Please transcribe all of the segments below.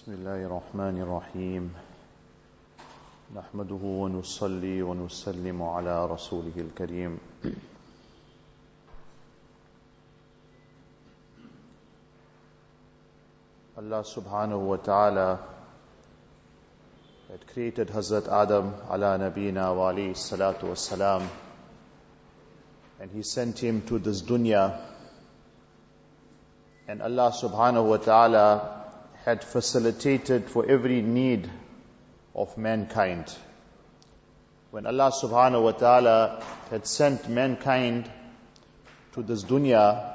بسم الله الرحمن الرحيم نحمده ونصلي ونسلم على رسوله الكريم Allah subhanahu wa ta'ala had created Hazrat Adam ala nabina wa alayhi salatu was salam and he sent him to this dunya and Allah subhanahu wa ta'ala had facilitated for every need of mankind. When Allah subhanahu wa ta'ala had sent mankind to this dunya,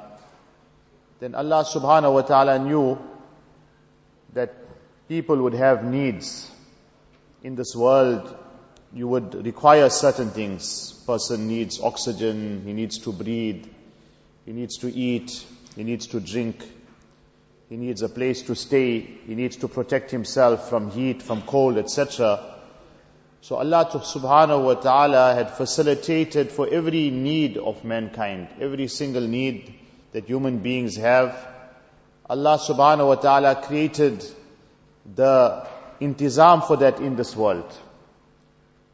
then Allah subhanahu wa ta'ala knew that people would have needs. In this world, you would require certain things. Person needs oxygen, he needs to breathe, he needs to eat, he needs to drink, he needs a place to stay, he needs to protect himself from heat, from cold, etc. So Allah subhanahu wa ta'ala had facilitated for every need of mankind, every single need that human beings have. Allah subhanahu wa ta'ala created the intizam for that in this world.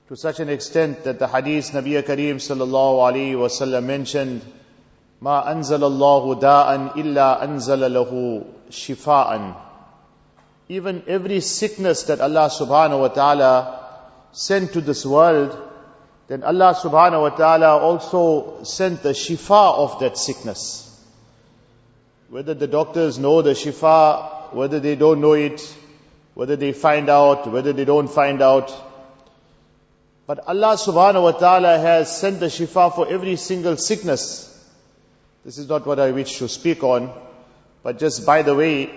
To such an extent that the hadith Nabi Kareem sallallahu alayhi wa sallam mentioned, ما أنزل الله داء إلا أنزل له shifa'an. Even every sickness that Allah subhanahu wa ta'ala sent to this world, then Allah subhanahu wa ta'ala also sent the shifa of that sickness. Whether the doctors know the shifa, whether they don't know it, whether they find out, whether they don't find out. But Allah subhanahu wa ta'ala has sent the shifa for every single sickness. This is not what I wish to speak on but just by the way,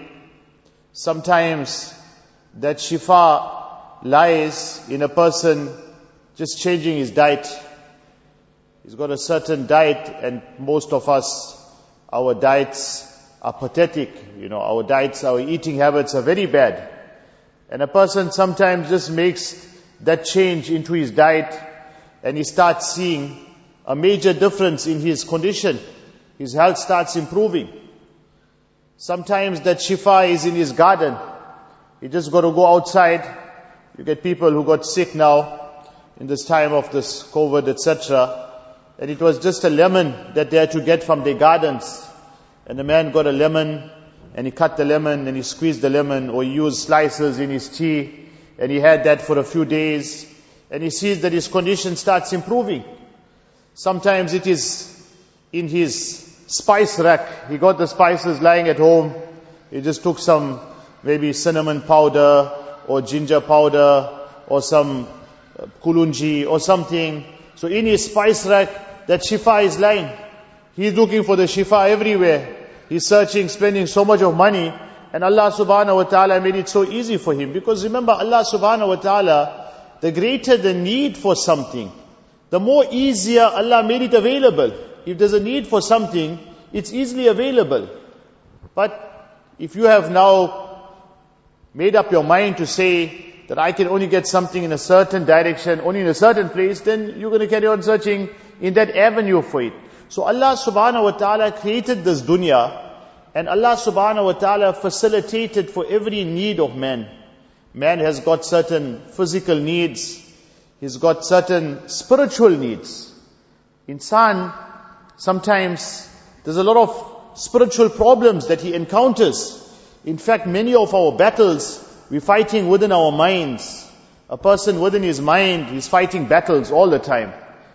sometimes that shifa lies in a person just changing his diet. He's got a certain diet and most of us, our diets are pathetic. You know, our diets, our eating habits are very bad. And a person sometimes just makes that change into his diet and he starts seeing a major difference in his condition. His health starts improving. Sometimes that shifa is in his garden. He just got to go outside. You get people who got sick now in this time of this COVID, etc. And it was just a lemon that they had to get from their gardens. And the man got a lemon and he cut the lemon and he squeezed the lemon or he used slices in his tea and he had that for a few days and he sees that his condition starts improving. Sometimes it is in his spice rack. He got the spices lying at home. He just took some maybe cinnamon powder or ginger powder or some uh, kulunji or something. So in his spice rack, that shifa is lying. He's looking for the shifa everywhere. He's searching, spending so much of money. And Allah subhanahu wa ta'ala made it so easy for him. Because remember, Allah subhanahu wa ta'ala, the greater the need for something, the more easier Allah made it available. If there's a need for something, it's easily available. But if you have now made up your mind to say that I can only get something in a certain direction, only in a certain place, then you're going to carry on searching in that avenue for it. So Allah subhanahu wa ta'ala created this dunya and Allah subhanahu wa ta'ala facilitated for every need of man. Man has got certain physical needs. He's got certain spiritual needs. Insan, sometimes there's a lot of spiritual problems that he encounters. In fact, many of our battles, we're fighting within our minds. A person within his mind, he's fighting battles all the time.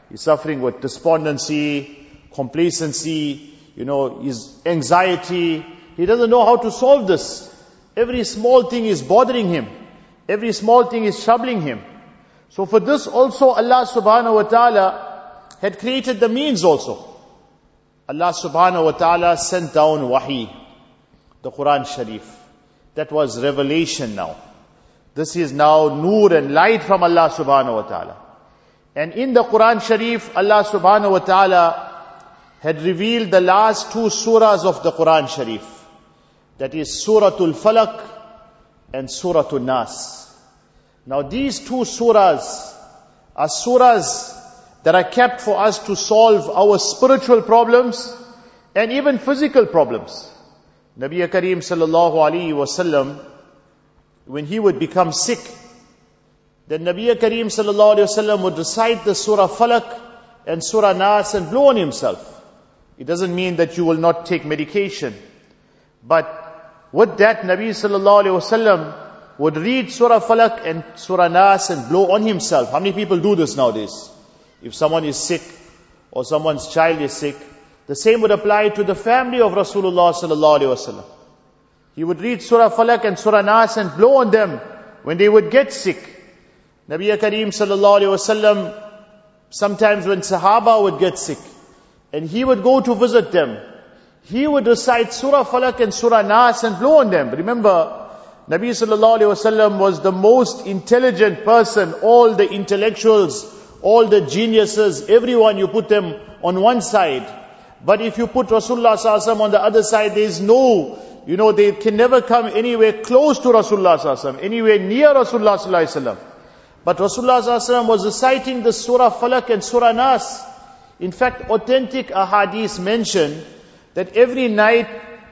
He's suffering with despondency, complacency, you know, his anxiety. He doesn't know how to solve this. Every small thing is bothering him. Every small thing is troubling him. So for this also Allah subhanahu wa ta'ala had created the means also. Allah subhanahu wa ta'ala sent down wahi, the Quran Sharif. That was revelation now. This is now nur and light from Allah subhanahu wa ta'ala. And in the Quran Sharif, Allah subhanahu wa ta'ala had revealed the last two surahs of the Quran Sharif. That is Suratul Falak and Suratul Nas. Now these two surahs are surahs that are kept for us to solve our spiritual problems and even physical problems. Nabi Kareem sallallahu alaihi wasallam when he would become sick, then Nabi Kareem sallallahu wasallam would recite the Surah Falak and Surah Nas and blow on himself. It doesn't mean that you will not take medication. But with that, Nabi sallallahu alayhi wasallam would read Surah Falak and Surah Nas and blow on himself. How many people do this nowadays? If someone is sick or someone's child is sick, the same would apply to the family of Rasulullah sallallahu alaihi wasallam. He would read Surah Falak and Surah Nas and blow on them when they would get sick. Nabi Kareem sallallahu alaihi wasallam, sometimes when Sahaba would get sick, and he would go to visit them, he would recite Surah Falak and Surah Nas and blow on them. Remember, Nabi sallallahu alayhi wasallam was the most intelligent person. All the intellectuals, all the geniuses, everyone you put them on one side. But if you put Rasulullah sallallahu on the other side, there is no, you know, they can never come anywhere close to Rasulullah sallallahu anywhere near Rasulullah sallallahu But Rasulullah was reciting the Surah Falak and Surah Nas. In fact, authentic ahadith mention that every night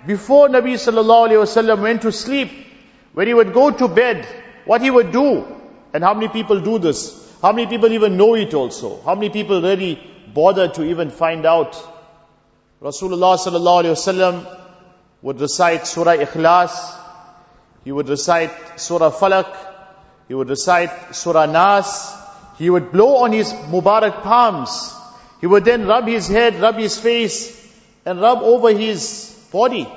before Nabi sallallahu alayhi wasallam went to sleep, when he would go to bed, what he would do, and how many people do this? How many people even know it also? How many people really bother to even find out? Rasulullah sallallahu alayhi wasallam would recite Surah Ikhlas, he would recite Surah Falak, he would recite Surah Nas, he would blow on his Mubarak palms, he would then rub his head, rub his face, and rub over his body.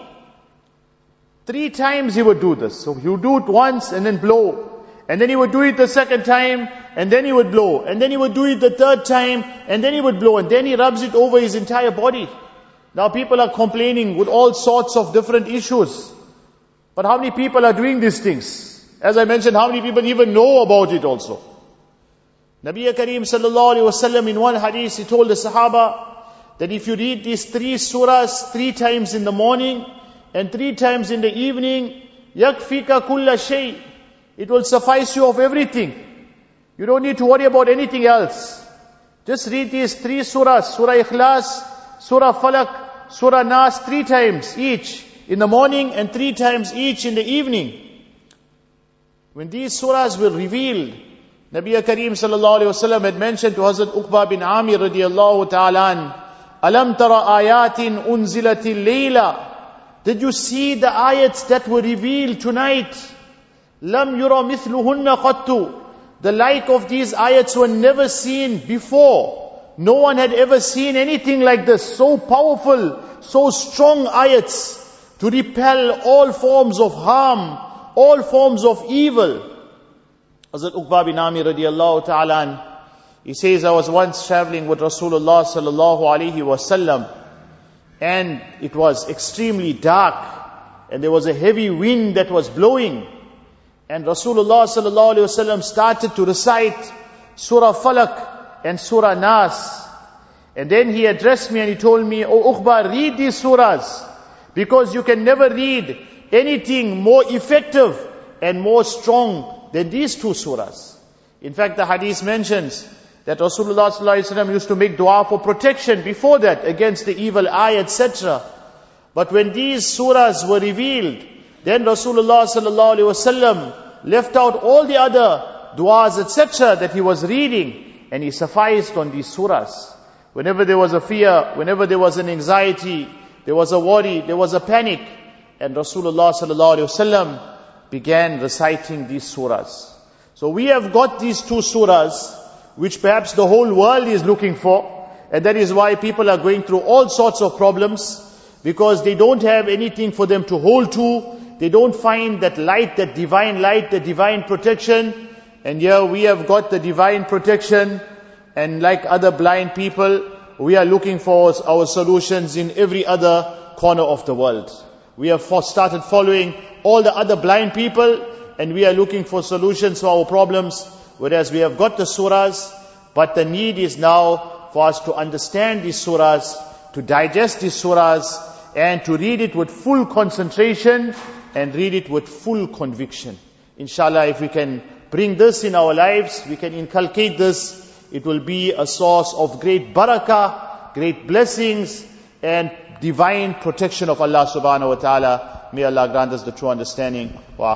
Three times he would do this. So he would do it once and then blow. And then he would do it the second time and then he would blow. And then he would do it the third time and then he would blow. And then he rubs it over his entire body. Now people are complaining with all sorts of different issues. But how many people are doing these things? As I mentioned, how many people even know about it also? Nabi Kareem sallallahu alayhi wasallam in one hadith, he told the Sahaba that if you read these three surahs three times in the morning and three times in the evening, yakfika kulla shay. It will suffice you of everything. You don't need to worry about anything else. Just read these three surahs, Surah Ikhlas, Surah Falak, Surah Nas three times each in the morning and three times each in the evening. When these surahs were revealed, Nabi Kareem sallallahu alayhi wasallam had mentioned to Hazrat Uqba bin Amir radiallahu ta'ala Alam tara ayatin unzilatil layla. Did you see the ayats that were revealed tonight? Lam yura mithluhunna qattu. The like of these ayats were never seen before. No one had ever seen anything like this. So powerful, so strong ayats to repel all forms of harm, all forms of evil. Hazrat Uqba bin Amir radiallahu ta'ala he says, I was once traveling with Rasulullah sallallahu alaihi wasallam and it was extremely dark and there was a heavy wind that was blowing and Rasulullah sallallahu alaihi wasallam started to recite Surah Falak and Surah Nas and then he addressed me and he told me, Oh Uqba, read these surahs because you can never read anything more effective and more strong than these two surahs. In fact, the hadith mentions that Rasulullah used to make dua for protection before that against the evil eye, etc. But when these surahs were revealed, then Rasulullah left out all the other duas, etc. that he was reading, and he sufficed on these surahs. Whenever there was a fear, whenever there was an anxiety, there was a worry, there was a panic, and Rasulullah began reciting these surahs. So we have got these two surahs, which perhaps the whole world is looking for. And that is why people are going through all sorts of problems because they don't have anything for them to hold to. They don't find that light, that divine light, the divine protection. And here we have got the divine protection. And like other blind people, we are looking for our solutions in every other corner of the world. We have started following all the other blind people and we are looking for solutions to our problems Whereas we have got the surahs, but the need is now for us to understand these surahs, to digest these surahs, and to read it with full concentration and read it with full conviction. Inshallah, if we can bring this in our lives, we can inculcate this, it will be a source of great barakah, great blessings, and divine protection of Allah subhanahu wa ta'ala. May Allah grant us the true understanding. Wa.